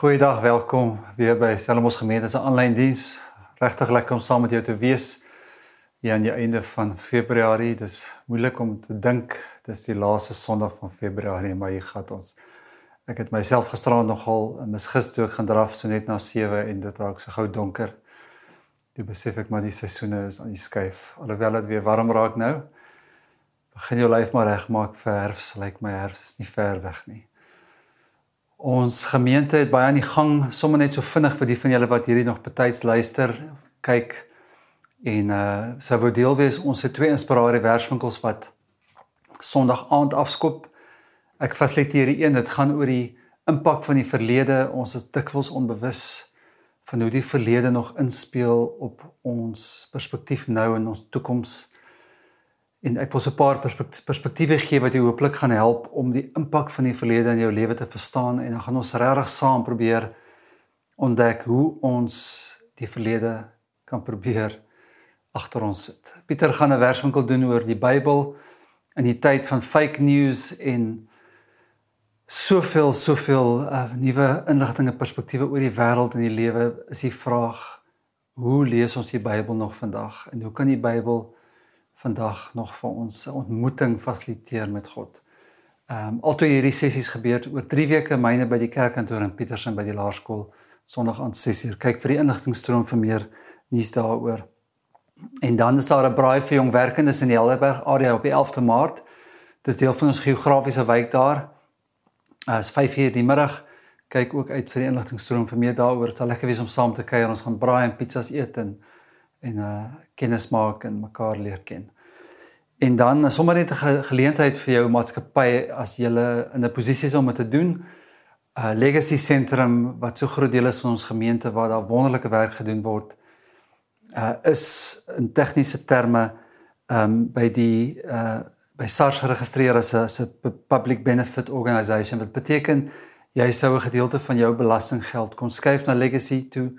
Goeiedag, welkom weer by Selmos Gemeente se aanlyn diens. Regtig lekker om saam met jou te wees hier aan die einde van Februarie. Dis moeilik om te dink dis die laaste Sondag van Februarie, maar hier gaan ons. Ek het myself gisterand nogal misgis toe ek gaan draf so net na 7 en dit raak so gou donker. Toe besef ek maar die seisoene is aan die skuif. Alhoewel dit weer warm raak nou. Begin jou lyf maar regmaak vir herfs. Lyk like my herfs is nie ver weg nie. Ons gemeente het baie aan die gang, sommer net so vinnig vir die van julle wat hierdie nog betyds luister, kyk en uh sou wou deel wees ons het twee inspirasie verswinkels wat Sondag aand afskop. Ek fasiliteer die een, dit gaan oor die impak van die verlede. Ons is dikwels onbewus van hoe die verlede nog inspel op ons perspektief nou en ons toekoms en ek wil so 'n paar perspektiewe gee wat jou hooplik gaan help om die impak van die verlede in jou lewe te verstaan en dan gaan ons regtig saam probeer ontdek hoe ons die verlede kan probeer agter ons sit. Pieter gaan 'n verswinkel doen oor die Bybel in die tyd van fake news en soveel soveel uh, nuwe inligtinge perspektiewe oor die wêreld en die lewe is die vraag hoe lees ons die Bybel nog vandag en hoe kan die Bybel vandag nog vir ons 'n ontmoeting fasiliteer met God. Ehm um, altoe hierdie sessies gebeur oor 3 weke myne by die kerkkantoor in Pietersen by die laerskool Sondag aan 6uur. Kyk vir die inligtingstroom vir meer nuus daaroor. En dan is daar 'n braai vir jong werkendes in die Helderberg area op die 11de Maart. Dis deel van ons geografiese wijk daar. As 5:00 die middag kyk ook uit vir die inligtingstroom vir meer daaroor. Dit sal lekker wees om saam te kuier. Ons gaan braai en pizzas eet en en uh kennis maak en mekaar leer ken. En dan is sommer net 'n geleentheid vir jou maatskappy as jy in 'n posisie is om dit te doen. Uh Legacy Sentrum wat so groot deel is van ons gemeente waar daar wonderlike werk gedoen word, uh is in tegniese terme um by die uh by SARS geregistreer as 'n as 'n public benefit organisation. Wat beteken jy sou 'n gedeelte van jou belastinggeld kon skuif na Legacy toe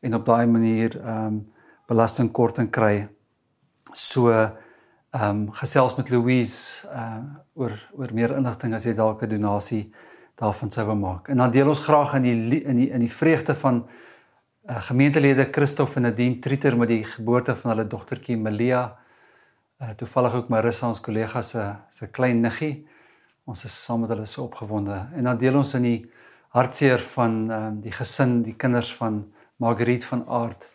en op daai manier um belastingkorting kry. So ehm um, gesels met Louise uh oor oor meer inligting as jy dalk 'n donasie daarvan sou wil maak. En dan deel ons graag in die in die in die vreugde van uh gemeentelede Christof en Nadine Trieter met die geboorte van hulle dogtertjie Melia. Uh toevallig ook Marissa ons kollega se se klein niggie. Ons is saam met hulle so opgewonde. En dan deel ons in die hartseer van ehm um, die gesin, die kinders van Margriet van Aard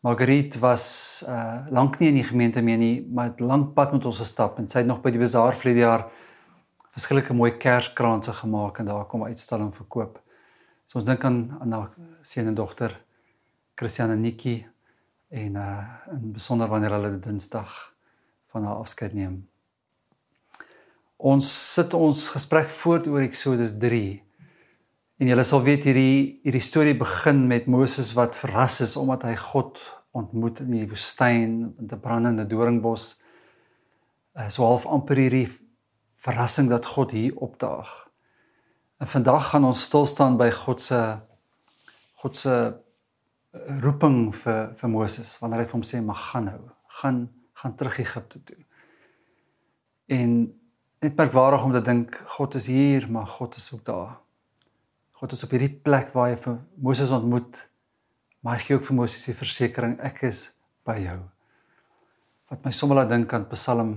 Margriet was uh lank nie in die gemeente meer nie, maar het lank pad met ons gestap en sy het nog by die bazaar vlede jaar verskillike mooi kerskranse gemaak en daar kom uitstalling verkoop. So ons dink aan aan haar seun en dogter Christiane Nikki en uh in besonder wanneer hulle die Dinsdag van haar afskeid neem. Ons sit ons gesprek voort oor Eksodus 3. En julle sal weet hierdie hierdie storie begin met Moses wat verras is omdat hy God ontmoet in die woestyn in 'n brandende doringbos. Uh, so half amper hierdie verrassing dat God hier opdaag. En vandag gaan ons stil staan by God se God se uh, roeping vir vir Moses wanneer hy vir hom sê mag gaan nou, gaan gaan terug Egipte toe. En net merkwaardig om te dink God is hier, maar God is ook daar. God is op hierdie plek waar hy vir Moses ontmoet. Maar hy gee ook vir Moses die versekering ek is by jou. Wat my sommer laat dink aan Psalm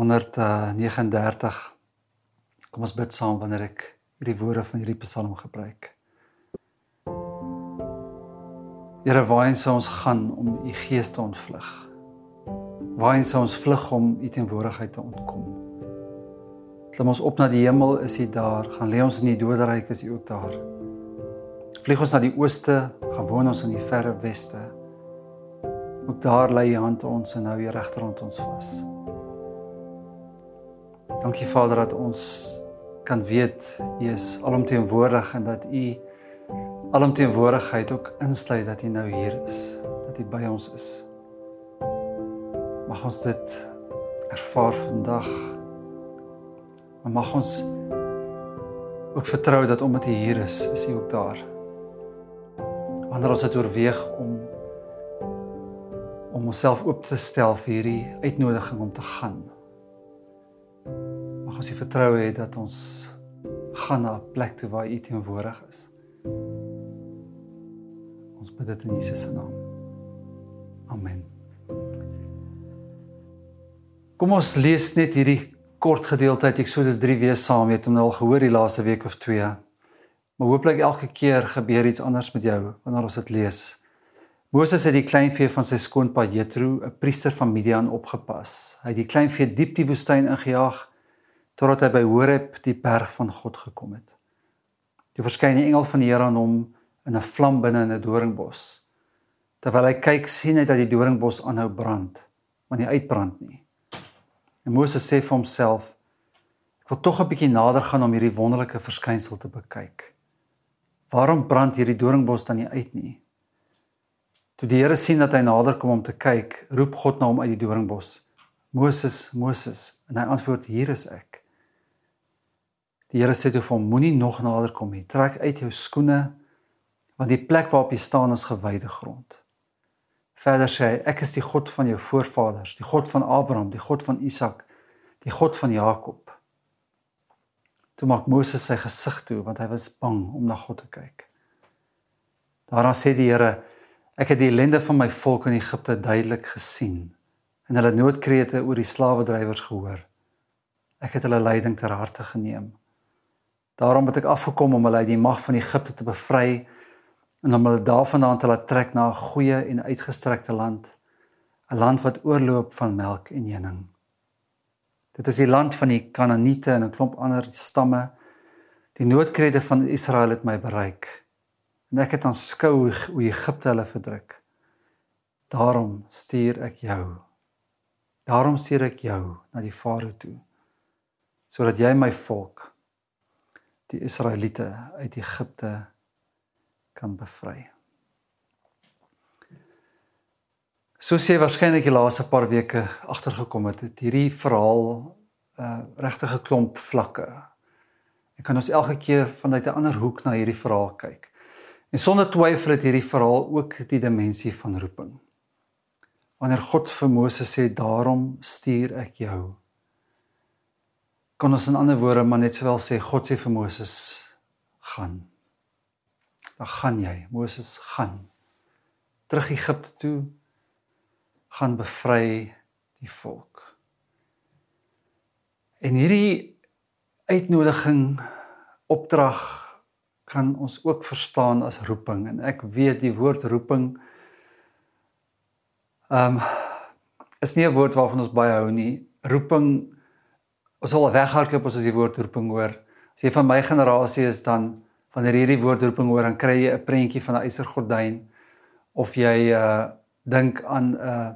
139. Kom ons bid saam wanneer ek hierdie woorde van hierdie Psalm gebruik. Here, waarheen sou ons gaan om u gees te ontvlug? Waarheen sou ons vlug om u teenwoordigheid te ontkom? Klim ons op na die hemel, is U daar. Gaan lê ons in die doderyk, is U ook daar. Vlieg ons na die ooste, gaan woon ons in die verre weste. Ook daar lê U hand ons en hou U regterhand ons vas. Dankie Vader dat ons kan weet U is alomteenwoordig en dat U alomteenwoordigheid ook insluit dat U nou hier is, dat U by ons is. Mag ons dit ervaar vandag Maar mag ons ook vertrou dat omdat hy hier is, is hy ook daar. Wanneer ons dit oorweeg om om onsself oop te stel vir hierdie uitnodiging om te gaan. Mag ons die vertroue hê dat ons gaan na 'n plek toe waar U teenwoordig is. Ons bid dit in Jesus se naam. Amen. Kom ons lees net hierdie kort gedeelte uit Eksodus 3 weer saam. Jy het hom nou al gehoor die laaste week of 2. Maar hooplik elke keer gebeur iets anders met jou wanneer ons dit lees. Moses het die kleinvee van sy skoonpa Jethro, 'n priester van Midian opgepas. Hy het die kleinvee diep die woestyn ingejaag totdat hy by Horeb, die berg van God gekom het. Toe verskyn die engel van die Here aan hom in 'n vlam binne in 'n doringbos. Terwyl hy kyk, sien hy dat die doringbos aanhou brand, maar nie uitbrand nie. En Moses sê vir homself: Ek wil tog 'n bietjie nader gaan om hierdie wonderlike verskynsel te bekyk. Waarom brand hierdie doringbos dan nie uit nie? Toe die Here sien dat hy nader kom om te kyk, roep God na hom uit die doringbos: Moses, Moses, en hy antwoord: Hier is ek. Die Here sê toe vir hom: Moenie nog nader kom nie. Trek uit jou skoene, want die plek waarop jy staan is gewyde grond. Verder sê hy ek is die God van jou voorvaders, die God van Abraham, die God van Isak, die God van Jakob. Toe maak Moses sy gesig toe want hy was bang om na God te kyk. Daarna sê die Here ek het die ellende van my volk in Egipte duidelik gesien en hulle noodkrete oor die slawedrywers gehoor. Ek het hulle lyding ter harte geneem. Daarom het ek afgekom om hulle uit die mag van Egipte te bevry en om hulle daarvandaan te laat trek na 'n goeie en uitgestrekte land, 'n land wat oorloop van melk en honing. Dit is die land van die Kanaaniete en 'n klomp ander stamme. Die noodkrete van Israel het my bereik. En ek het aanskou hoe Egipte hulle verdruk. Daarom stuur ek jou. Daarom stuur ek jou na die Farao toe sodat jy my volk die Israeliete uit Egipte kan bevry. Soos jy waarskynlik die laaste paar weke agtergekom het, het hierdie verhaal 'n uh, regtige klomp vlakke. Ek kan ons elke keer vanuit 'n ander hoek na hierdie verhaal kyk. En sonder twyfel het hierdie verhaal ook die dimensie van roeping. Wanneer God vir Moses sê, "Daarom stuur ek jou." Kan ons in ander woorde maar net sowel sê God sê vir Moses, "Gaan." Dan gaan jy Moses gaan. Terug Egipte toe gaan bevry die volk. En hierdie uitnodiging opdrag kan ons ook verstaan as roeping. En ek weet die woord roeping ehm um, is nie 'n woord waarvan ons baie hou nie. Roeping ons sal weghardloop as ons die woord roeping hoor. As jy van my generasie is dan wanneer jy hierdie woordroeping hoor, dan kry jy 'n prentjie van 'n eisergordyn of jy uh dink aan 'n uh,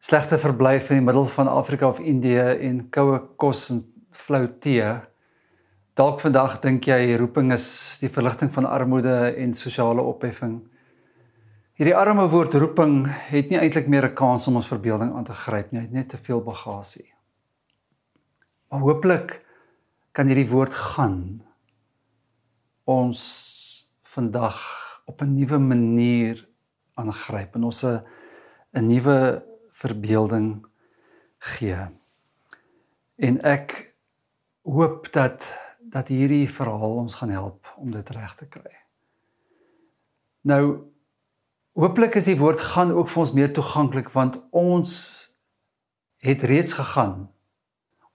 slegte verblyf in die middel van Afrika of Indië en koue kos en flou tee. Dalk vandag dink jy roeping is die verligting van armoede en sosiale opheffing. Hierdie arme woord roeping het nie eintlik meer 'n kans om ons verbeelding aan te gryp nie. Hy het net te veel bagasie. Maar hooplik kan hierdie woord gaan ons vandag op 'n nuwe manier aangryp en ons 'n 'n nuwe verbeelding gee. En ek hoop dat dat hierdie verhaal ons gaan help om dit reg te kry. Nou hooplik is die woord gaan ook vir ons meer toeganklik want ons het reeds gegaan.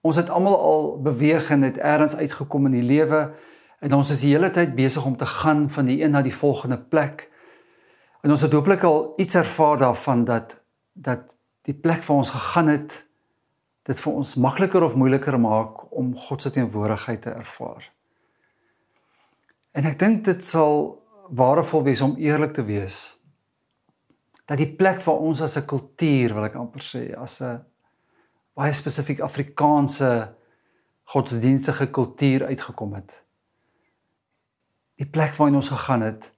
Ons het almal al beweeg en het eers uitgekom in die lewe En ons is die hele tyd besig om te gaan van die een na die volgende plek. En ons het hopelik al iets ervaar daarvan dat dat die plek waar ons gegaan het dit vir ons makliker of moeiliker maak om God se teenwoordigheid te ervaar. En ek dink dit sal waardevol wees om eerlik te wees dat die plek waar ons as 'n kultuur, wil ek amper sê, as 'n baie spesifiek Afrikaanse godsdienstige kultuur uitgekom het die plek waarheen ons gegaan het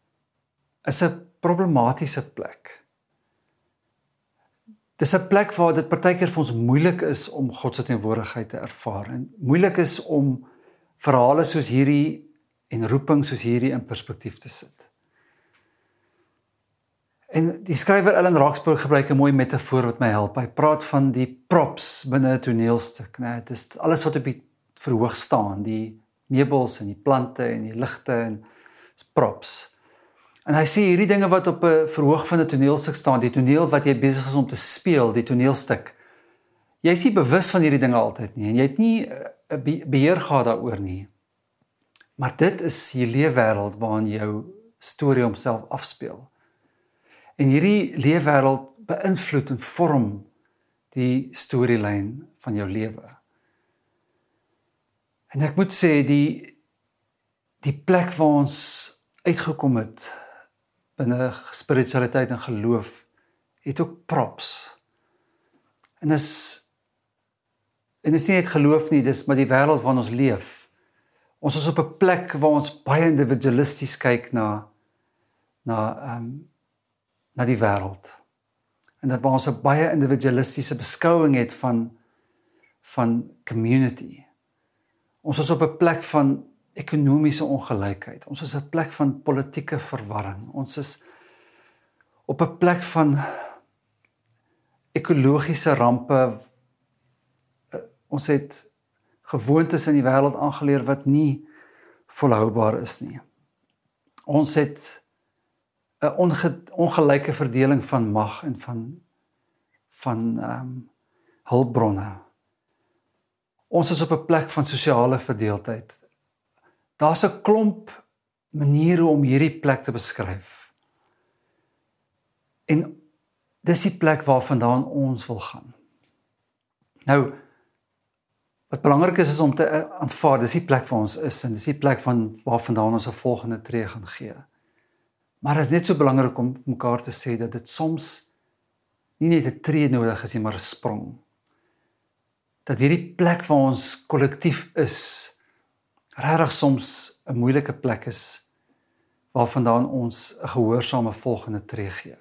is 'n problematiese plek. Dis 'n plek waar dit partykeer vir ons moeilik is om God se teenwoordigheid te ervaar en moeilik is om verhale soos hierdie en roeping soos hierdie in perspektief te sit. En die skrywer Ellen Roxburgh gebruik 'n mooi metafoor wat my help. Hy praat van die props binne 'n toneelstuk, né? Dit is alles wat op die verhoog staan, die meubels en die plante en die ligte en props. En hy sê hierdie dinge wat op 'n verhoog van 'n toneelstuk staan, die toneel wat jy besig is om te speel, die toneelstuk. Jy is nie bewus van hierdie dinge altyd nie en jy het nie 'n beheer gehad daaroor nie. Maar dit is die leefwêreld waarin jou storie homself afspeel. En hierdie leefwêreld beïnvloed en vorm die storielyn van jou lewe. En ek moet sê die die plek waar ons uitgekom het binne spiritualiteit en geloof het ook props. En is en is nie net geloof nie, dis maar die wêreld waarin ons leef. Ons is op 'n plek waar ons baie individualisties kyk na na ehm um, na die wêreld. En dat waar ons 'n baie individualistiese beskouing het van van community. Ons is op 'n plek van ekonomiese ongelykheid. Ons is 'n plek van politieke verwarring. Ons is op 'n plek van ekologiese rampe. Ons het gewoontes in die wêreld aangeleer wat nie volhoubaar is nie. Ons het 'n onge, ongelyke verdeling van mag en van van ehm um, hulpbronne. Ons is op 'n plek van sosiale verdeeldheid. Daar's 'n klomp maniere om hierdie plek te beskryf. En dis die plek waarvandaan ons wil gaan. Nou wat belangrik is is om te aanvaar dis die plek waar ons is en dis die plek van waarvandaan ons 'n volgende tree gaan gee. Maar dit is net so belangrik om mekaar te sê dat dit soms nie net 'n tree nodig is nie, maar 'n sprong. Dat hierdie plek waar ons kollektief is regtig soms 'n moeilike plek is waarvandaan ons 'n gehoorsame volgende tree gee.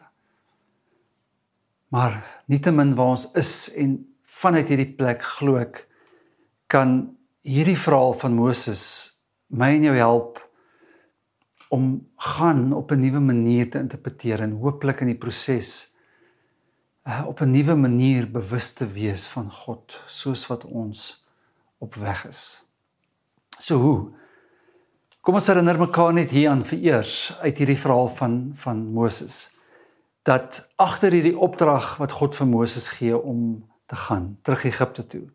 Maar nietemin waar ons is en vanuit hierdie plek glo ek kan hierdie verhaal van Moses my en jou help om gaan op 'n nuwe manier te interpreteer en hooplik in die proses uh, op 'n nuwe manier bewus te wees van God soos wat ons op weg is. So hoe? Kom ons herinner mekaar net hier aan vereers uit hierdie verhaal van van Moses dat agter hierdie opdrag wat God vir Moses gee om te gaan terug Egipte toe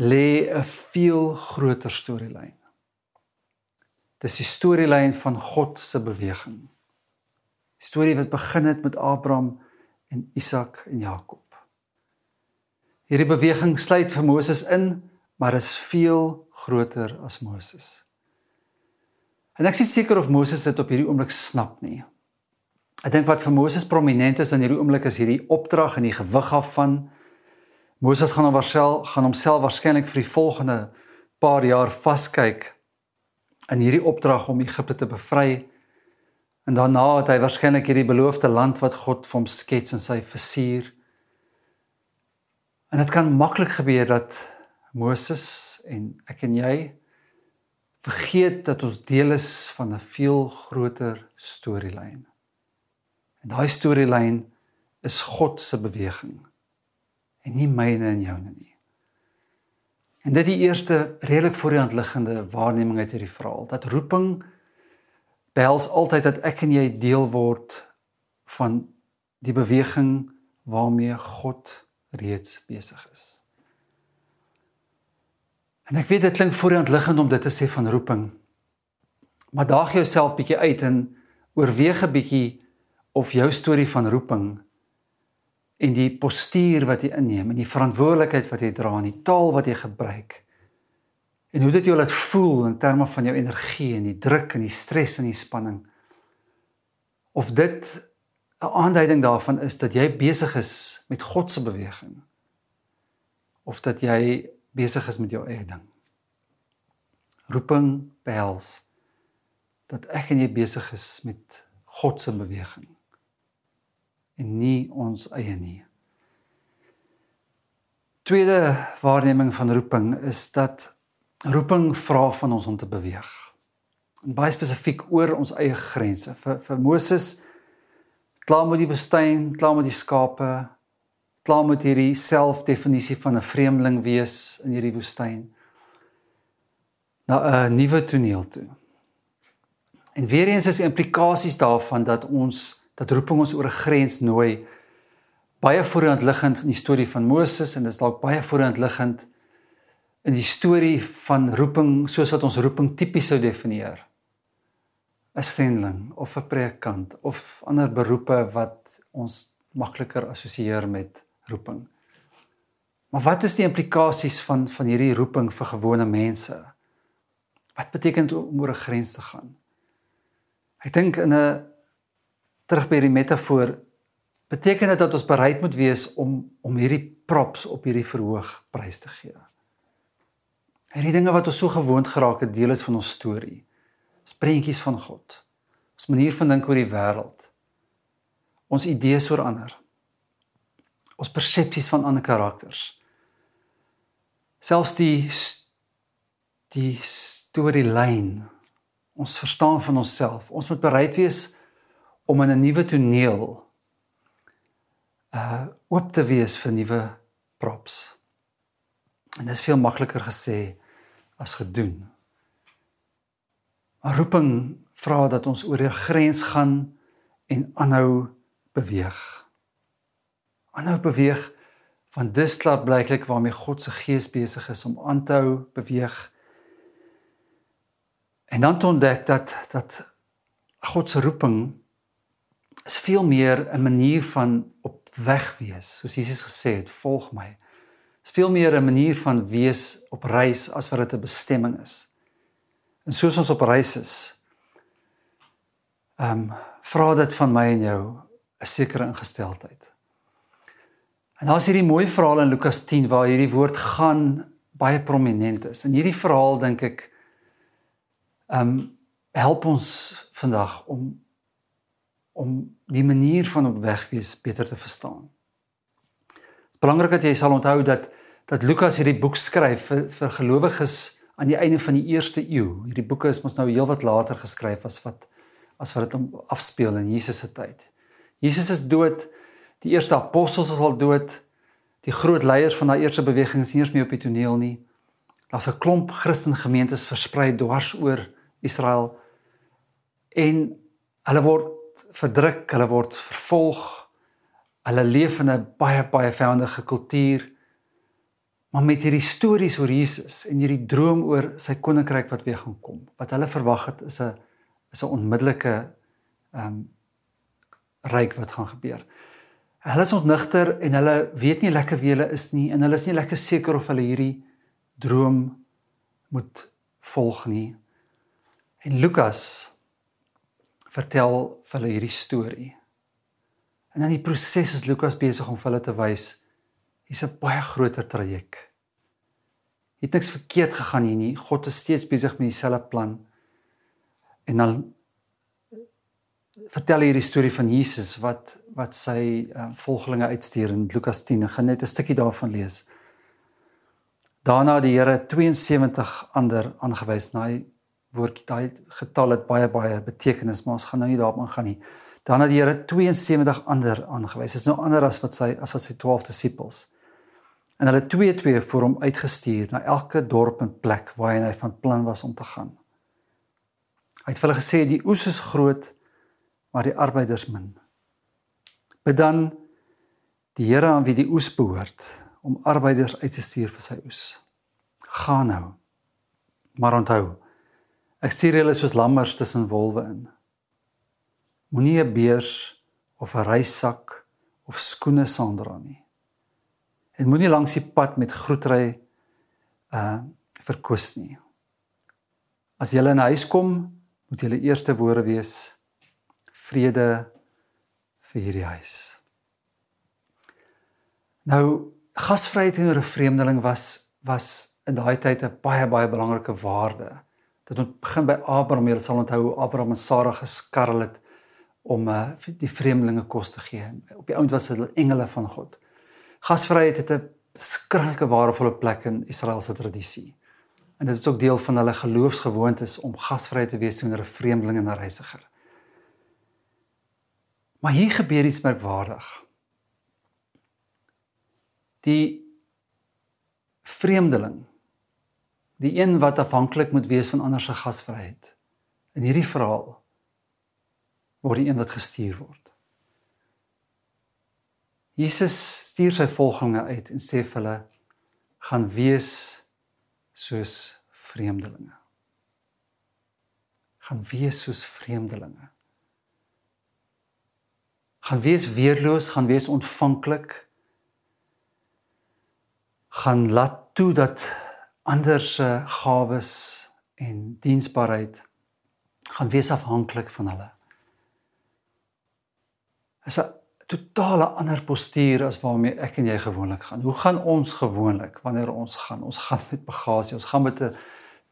lê 'n veel groter storielyn. Dis die storielyn van God se beweging. Die storie wat begin het met Abraham en Isak en Jakob. Hierdie beweging sluit vir Moses in, maar is veel groter as Moses. En ek is seker of Moses dit op hierdie oomblik snap nie. Ek dink wat vir Moses prominent is in hierdie oomblik is hierdie opdrag en die gewig af van Moses gaan homself gaan homself waarskynlik vir die volgende paar jaar vaskyk in hierdie opdrag om Egipte te bevry. En daarna het hy waarskynlik hierdie beloofde land wat God vir hom skets in sy vizier. En dit kan maklik gebeur dat Moses en ek en jy vergeet dat ons deel is van 'n veel groter storielyn. En daai storielyn is God se beweging en nie myne en joune nie. En dit die eerste redelik voor die hand liggende waarneming uit hierdie verhaal dat roeping behels altyd dat ek en jy deel word van die beweging waarmee God reeds besig is. En ek weet dit klink voor die hand liggend om dit te sê van roeping. Maar daag jouself bietjie uit en oorweeg 'n bietjie of jou storie van roeping en die postuur wat jy inneem en die verantwoordelikheid wat jy dra en die taal wat jy gebruik en hoe dit jou laat voel in terme van jou energie en die druk en die stres en die spanning. Of dit 'n aanduiding daarvan is dat jy besig is met God se beweging. Of dat jy besig is met jou eie ding. Roeping behels dat ek en jy besig is met God se beweging en nie ons eie nie. Tweede waarneming van roeping is dat roeping vra van ons om te beweeg. En baie spesifiek oor ons eie grense. Vir vir Moses klaar met die woestyn, klaar met die skape, klaar met hierdie selfdefinisie van 'n vreemdeling wees in hierdie woestyn na 'n nuwe toneel toe. En weer eens is die implikasies daarvan dat ons dat roeping ons oor 'n grens nooi baie voorhand liggend in die storie van Moses en dit is dalk baie voorhand liggend in die storie van roeping soos wat ons roeping tipies sou definieer. 'n sending of 'n predikant of ander beroepe wat ons makliker assosieer met roeping. Maar wat is die implikasies van van hierdie roeping vir gewone mense? Wat beteken dit om oor 'n grens te gaan? Ek dink in 'n terug by die metafoor beteken dit dat ons bereid moet wees om om hierdie props op hierdie verhoog prys te gee. Hierdie dinge wat ons so gewoond geraak het deel is van ons storie. Ons prentjies van God. Ons manier van dink oor die wêreld. Ons idees oor ander. Ons persepsies van ander karakters selfs die die storielyn ons verstaan van onsself ons moet bereid wees om in 'n nuwe toneel uh oop te wees vir nuwe props en dit is veel makliker gesê as gedoen maar roeping vra dat ons oor 'n grens gaan en aanhou beweeg aanhou beweeg want dis klaar blyklik waarmee God se gees besig is om aan te hou beweeg. En dan ontdek dat dat God se roeping is veel meer 'n manier van op weg wees, soos Jesus gesê het, volg my. Is veel meer 'n manier van wees op reis as wat dit 'n bestemming is. En soos ons op reis is, ehm um, vra dit van my en jou 'n sekere ingesteldheid. En daar's hierdie mooi verhaal in Lukas 10 waar hierdie woord gaan baie prominent is. En hierdie verhaal dink ek ehm um, help ons vandag om om die manier van op weg wees beter te verstaan. Belangrik dat jy sal onthou dat dat Lukas hierdie boek skryf vir vir gelowiges aan die einde van die eerste eeu. Hierdie boeke is mos nou heelwat later geskryf as wat as wat dit afspeel in Jesus se tyd. Jesus is dood Die eerste apostels is al dood. Die groot leiers van daai eerste beweging is nie eens meer op die toneel nie. Daar's 'n klomp Christen gemeentes versprei dwars oor Israel. En hulle word verdruk, hulle word vervolg. Hulle leef in 'n baie baie vyandige kultuur. Maar met hierdie stories oor Jesus en hierdie droom oor sy koninkryk wat weer gaan kom, wat hulle verwag het is 'n is 'n onmiddellike ehm um, ryk wat gaan gebeur. Hulle is ontnigter en hulle weet nie lekker wie hulle is nie en hulle is nie lekker seker of hulle hierdie droom moet volg nie. En Lukas vertel vir hulle hierdie storie. En in die proses is Lukas besig om vir hulle te wys hier's 'n baie groter traject. Het niks verkeerd gegaan hier nie. God is steeds besig met dieselfde plan. En dan vertel hierdie storie van Jesus wat wat sy uh, volgelinge uitstuur in Lukas 10. Ek gaan net 'n stukkie daarvan lees. Daarna het die Here 72 ander aangewys. Nou woordjie daai getal het baie baie betekenis, maar ons gaan nou nie daarop ingaan nie. Daarna het die Here 72 ander aangewys. Dit is nou ander as wat sy as wat sy 12 disippels. En hulle twee twee voor hom uitgestuur na elke dorp en plek waarheen hy van plan was om te gaan. Hy het vir hulle gesê die oes is groot, maar die arbeiders min. Bid dan die Here aan wie die oes behoort om arbeiders uit te stuur vir sy oes. Gaan nou. Maar onthou, ek stuur julle soos lammers tussen wolwe in. Moenie 'n beurs of 'n reissak of skoene saandra nie. En moenie langs die pad met groetry uh verkwis nie. As jy in 'n huis kom, moet julle eerste woorde wees: vrede vir hierdie huis. Nou gasvryheid teenoor 'n vreemdeling was was in daai tyd 'n baie baie belangrike waarde. Dit begin by Abraham, jy sal onthou Abraham en Sara geskarrel het om uh, die vreemdelinge kos te gee. Op die oud was hulle engele van God. Gasvryheid het 'n skrikkelike waardevolle plek in Israel se tradisie. En dit is ook deel van hulle geloofsgewoontes om gasvry te wees teenoor 'n vreemdeling en 'n reisiger. Maar hier gebeur iets merkwaardig. Die vreemdeling, die een wat afhanklik moet wees van ander se gasvryheid. In hierdie verhaal word die een wat gestuur word. Jesus stuur sy volgelinge uit en sê vir hulle gaan wees soos vreemdelinge. gaan wees soos vreemdelinge. gaan wees weerloos, gaan wees ontvanklik. gaan laat toe dat ander se gawes en diensbaarheid gaan wees afhanklik van hulle. Is 'n totale ander postuur as waarmee ek en jy gewoonlik gaan. Hoe gaan ons gewoonlik wanneer ons gaan? Ons gaan met bagasie, ons gaan met 'n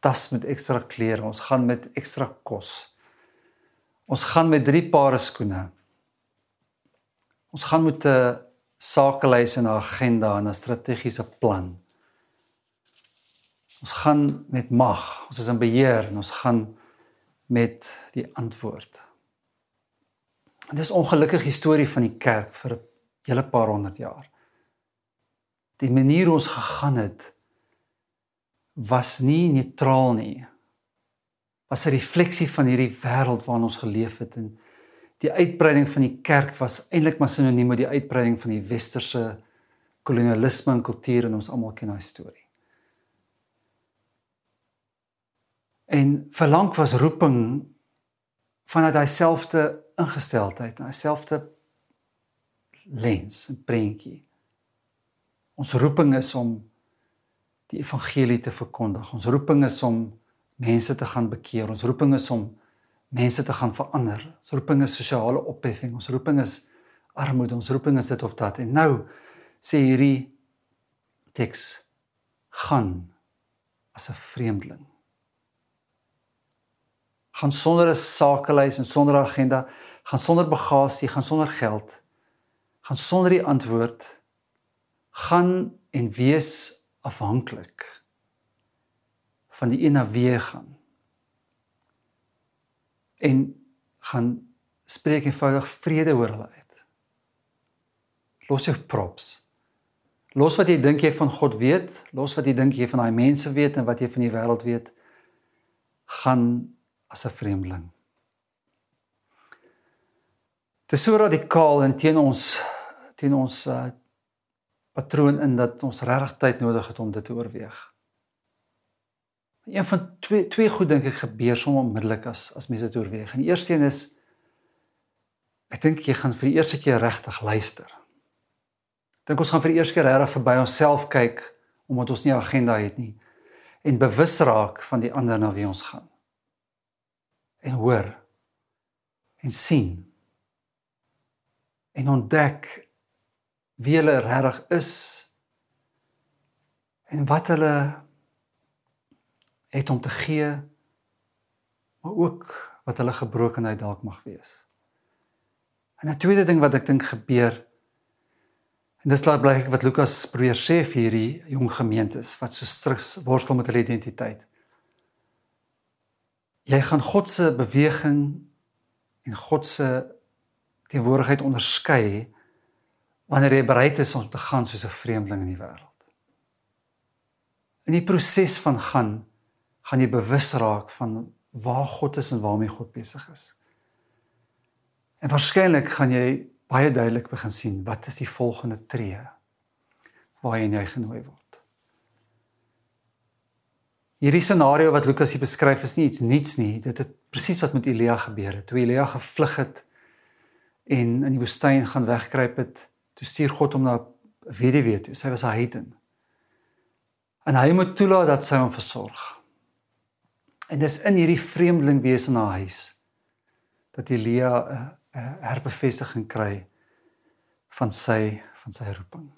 tas met ekstra klere, ons gaan met ekstra kos. Ons gaan met drie pare skoene. Ons gaan met 'n sakelys en 'n agenda en 'n strategiese plan. Ons gaan met mag, ons is in beheer en ons gaan met die antwoord. Dit is 'n ongelukkige storie van die kerk vir 'n hele paar honderd jaar. Die manier ons gegaan het was nie neutraal nie. Was 'n refleksie van hierdie wêreld waarin ons geleef het en die uitbreiding van die kerk was eintlik maar sinoniem met die uitbreiding van die westerse kolonialisme en kultuur en ons almal ken daai storie. En verlang was roeping vanuit daai selfde ingesteldheid, daai selfde lens en prentjie. Ons roeping is om die evangelie te verkondig. Ons roeping is om mense te gaan bekeer. Ons roeping is om mense te gaan verander. Ons roeping is sosiale opheffing. Ons roeping is armoede. Ons roeping is dit of dat. En nou sê hierdie teks gaan as 'n vreemdeling. Gaan sonder 'n sakelys en sonder 'n agenda, gaan sonder bagasie, gaan sonder geld, gaan sonder die antwoord, gaan en wees afhanklik van die een na wie gaan en gaan spreek eenvoudig vrede oor hulle uit. Los jou props. Los wat jy dink jy van God weet, los wat jy dink jy van daai mense weet en wat jy van die wêreld weet, gaan as 'n vreemdeling. Dit is so radikaal en teen ons teen ons uh, patroon in dat ons regtig tyd nodig het om dit te oorweeg. Een van twee twee goed dink ek gebeur sommer onmiddellik as as mense dit oorweeg. En die eerste een is ek dink jy gaan vir die eerste keer regtig luister. Dink ons gaan vir die eerste keer regtig verby onsself kyk omdat ons nie 'n agenda het nie en bewus raak van die ander na wie ons gaan. En hoor en sien en ontdek wie hulle regtig is en wat hulle het om te gee maar ook wat hulle gebrokenheid dalk mag wees. En 'n tweede ding wat ek dink gebeur en dis laat blyk wat Lukas probeer sê vir hierdie jong gemeentes wat so striks worstel met hulle identiteit. Jy gaan God se beweging en God se teenwoordigheid onderskei wanneer jy bereid is om te gaan soos 'n vreemdeling in die wêreld. In die proses van gaan gaan jy bewus raak van waar God is en waarmee God besig is. En waarskynlik gaan jy baie duidelik begin sien wat is die volgende tree waarheen jy genooi word. Hierdie scenario wat Lukas hier beskryf is nie iets niets nie. Dit het presies wat met Elia gebeur het. Toe Elia gevlug het en in die woestyn gaan wegkruip het, toe stuur God hom na 'n weduwee toe. Sy was 'n heiden. En hy moet toelaat dat sy hom versorg. En dis in hierdie vreemdeling wees in haar huis dat Elia 'n herbevestiging kry van sy van sy roeping.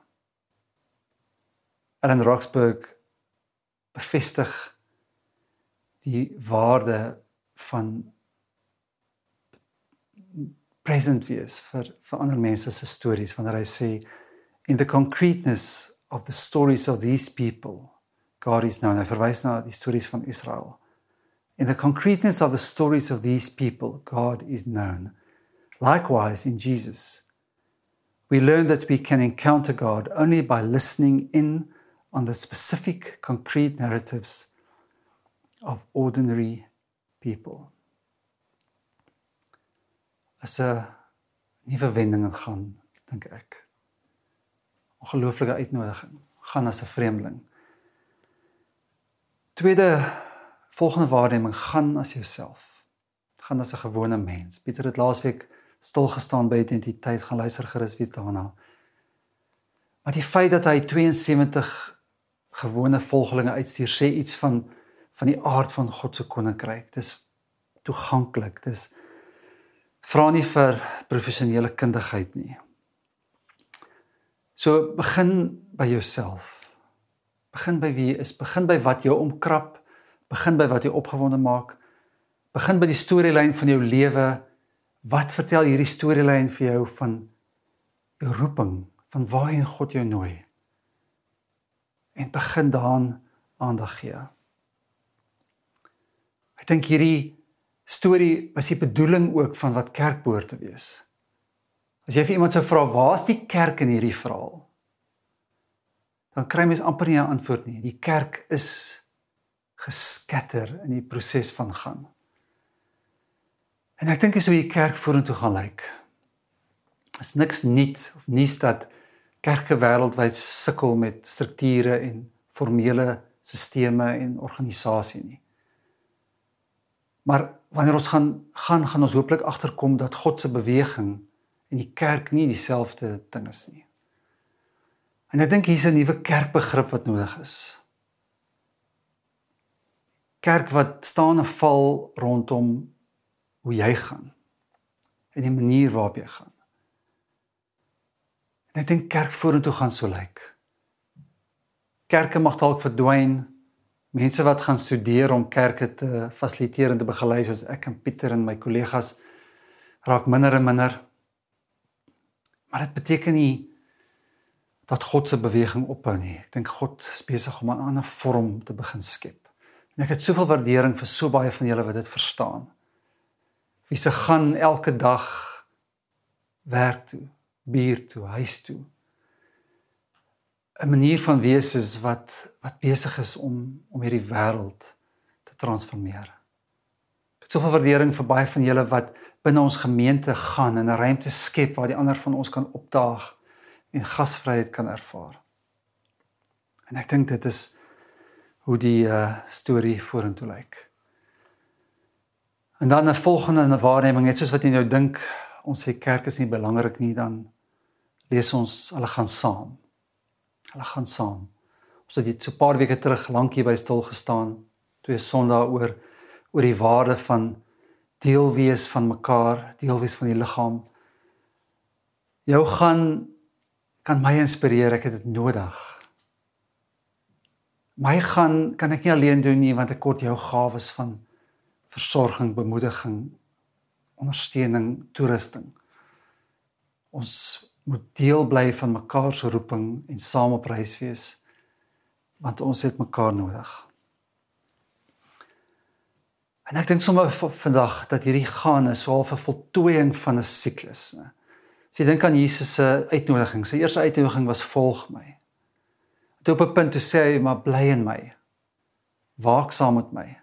Ellen Roxburgh bevestig die waarde van present wees vir vir ander mense se stories wanneer hy sê in the concreteness of the stories of these people God is known. Hy verwys na die stories van Israel. In the concreteness of the stories of these people God is known. Likewise in Jesus we learn that we can encounter God only by listening in on the specific concrete narratives of ordinary people is 'n nuwe wending in gaan, dink ek. Ongelooflike uitnodiging. Gaan as 'n vreemdeling. Tweede volgende waarneming gaan as jouself. Gaan as 'n gewone mens. Pieter het laasweek stil gestaan by identiteit gaan luister gerus wie daarna. Maar die feit dat hy 72 gewone volgelinge uitstuur sê iets van van die aard van God se koninkryk. Dis toeganklik. Dis vra nie vir professionele kundigheid nie. So begin by jouself. Begin by wie jy is, begin by wat jou omkrap, begin by wat jou opgewonde maak. Begin by die storielyn van jou lewe. Wat vertel hierdie storielyn vir jou van jou roeping, van waarheen God jou nooi? En begin daaraan aandag gee. Ek dink hierdie storie was die bedoeling ook van wat kerk behoort te wees. As jy vir iemand sou vra, "Waar's die kerk in hierdie verhaal?" dan kry mens amper nie 'n antwoord nie. Die kerk is geskatter in die proses van gaan. En ek dink dis hoe die kerk vorentoe gaan lyk. Is niks nuut of nuus dat kerke wêreldwyd sukkel met strukture en formele sisteme en organisasie nie. Maar wanneer ons gaan gaan gaan ons hooplik agterkom dat God se beweging en die kerk nie dieselfde ding is nie. En ek dink hier's 'n nuwe kerkbegrip wat nodig is. Kerk wat staan en val rondom hoe jy gaan en die manier waarop jy gaan. En ek dink kerk vorentoe gaan so lyk. Kerke mag dalk verdwyn. Mense wat gaan studeer om kerke te fasiliteer en te begelei soos ek en Pieter en my kollegas raak minder en minder. Maar dit beteken nie dat God se beweging ophou nie. Ek dink God is besig om 'n ander vorm te begin skep. En ek het soveel waardering vir so baie van julle wat dit verstaan. Wie se gaan elke dag werk toe, bier toe, huis toe. 'n Manier van wees is wat wat besig is om om hierdie wêreld te transformeer. Ek het soveel waardering vir baie van julle wat binne ons gemeente gaan en 'n ruimte skep waar die ander van ons kan opdaag en gasvryheid kan ervaar. En ek dink dit is hoe die uh, storie vorentoe lyk. En dan 'n volgende waarneming, net soos wat jy nou dink, ons sê kerk is nie belangrik nie, dan lees ons hulle gaan saam. Hulle gaan saam. Ons het dit so 'n paar weke terug lank hier by stil gestaan, twee Sondae oor oor die waarde van deel wees van mekaar, deel wees van die liggaam. Jou gaan kan my inspireer, ek het dit nodig. My gaan kan ek nie alleen doen nie want ek kort jou gawes van versorging, bemoediging, ondersteuning, toerusting. Ons moet deel bly van mekaar se roeping en saam op reis wees want ons het mekaar nodig. En ek dink sommer vandag dat hierdie gaan is so 'n voltooiing van 'n siklus? As jy dink aan Jesus se uitnodiging, sy eerste uitnodiging was volg my. Toe op 'n punt toe sê hy maar bly in my. Waak saam met my.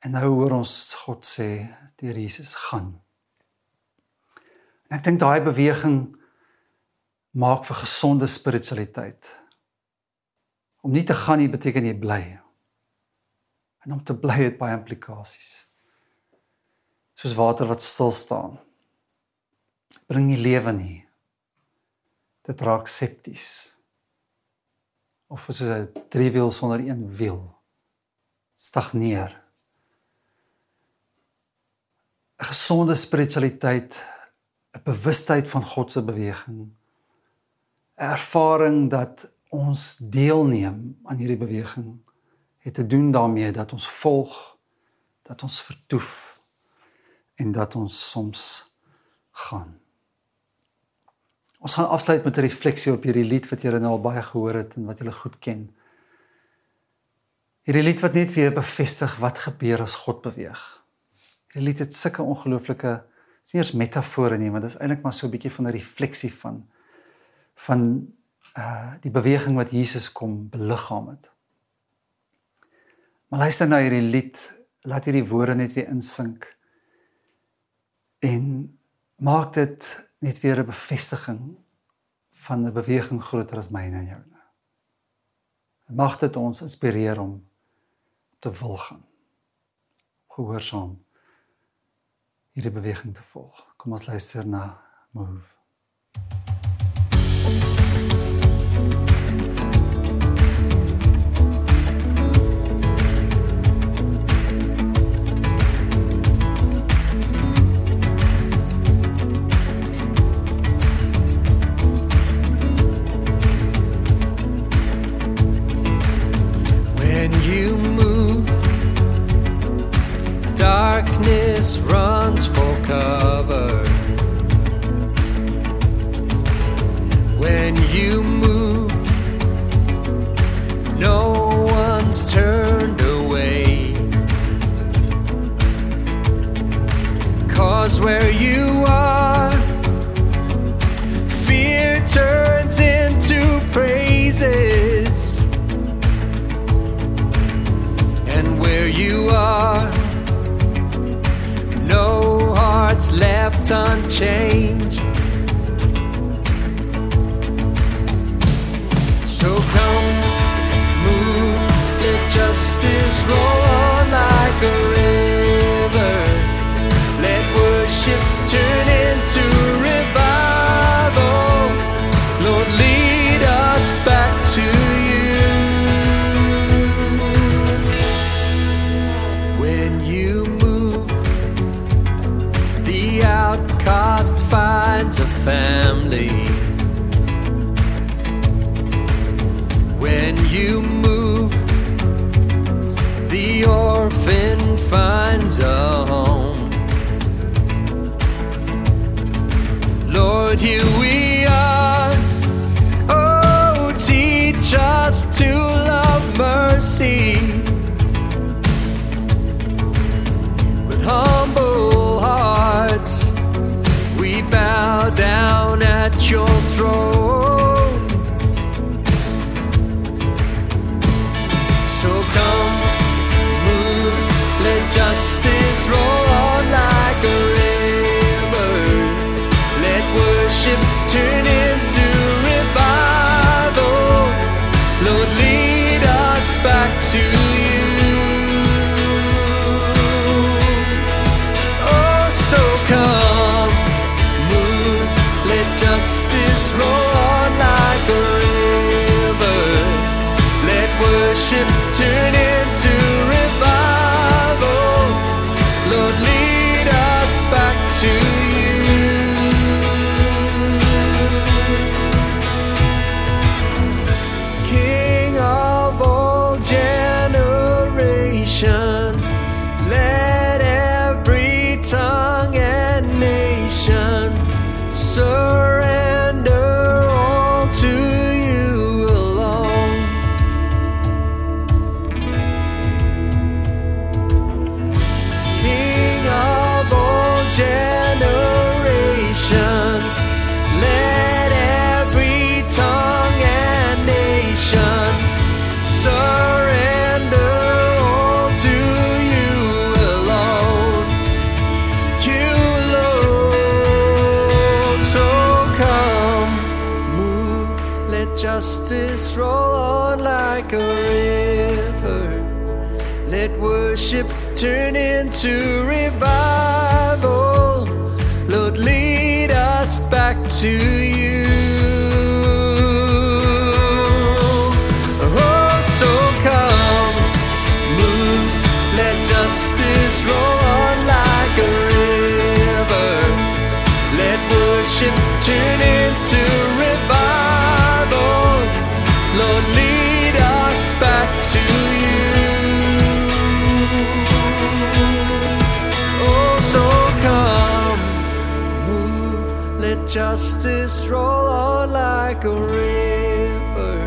En nou hoor ons God sê deur Jesus gaan. En ek dink daai beweging maak vir gesonde spiritualiteit. Om nie te gaan nie beteken jy bly. En om te bly het baie implikasies. Soos water wat stil staan bring nie lewe nie. Dit raak septies. Of soos 'n driewiel sonder een wiel. Stagneer. 'n Gesonde spiritualiteit, 'n bewustheid van God se beweging. 'n Ervaring dat ons deelneem aan hierdie beweging het te doen daarmee dat ons volg, dat ons vertoef en dat ons soms gaan. Ons gaan afsluit met 'n refleksie op hierdie lied wat julle nou al baie gehoor het en wat julle goed ken. Hierdie lied wat net weer bevestig wat gebeur as God beweeg. Hierdie lied het sulke ongelooflike, is nie eers metafore nie, maar dit is eintlik maar so 'n bietjie van 'n refleksie van van uh die beweging wat Jesus kom beliggaam het. Maar luister na hierdie lied, laat hierdie woorde net weer insink. En maak dit net weer 'n bevestiging van 'n beweging groter as myne en joune. Mag dit ons inspireer om te wil gaan. Gehoorsaam hierdie beweging te volg. Kom ons luister na Move. darkness runs Cause where you are, fear turns into praises. And where you are, no hearts left unchanged. So come, move, let justice roll on like a river. Worship turn into revival. Lord, lead us back to you. When you move, the outcast finds a family. Lord, here we are. Oh, teach us to love mercy with humble hearts. We bow down at your throne. So come, move, let justice roll worship turn into revival. Lord, lead us back to you. Oh, so come, move, let justice roll on like a river. Let worship turn into revival. Lord, lead us back to justice roll on like a river.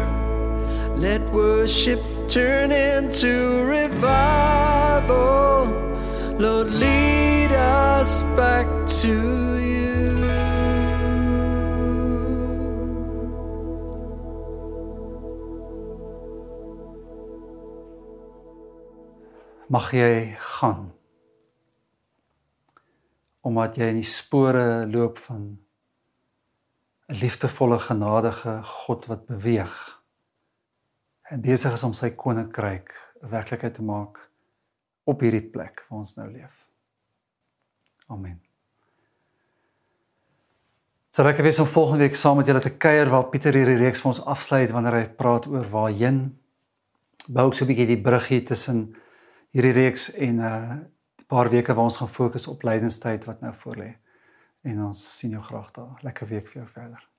Let worship turn into revival. Lord, lead us back to you. mag jy gaan. omdat jy in die spore loop van 'n liefdevolle genadige God wat beweeg en besig is om sy koninkryk 'n werklikheid te maak op hierdie plek waar ons nou leef. Amen. So lekker wees om volgende week saam met julle te kuier waar Pieter hierdie reeks vir ons afsluit wanneer hy praat oor waarheen bou ek so 'n bietjie die bruggie tussen hierdie reeks en 'n uh, paar weke waar ons gaan fokus op lydenstyd wat nou voor lê. En ons sien jou graag daar. Lekker week vir jou verder.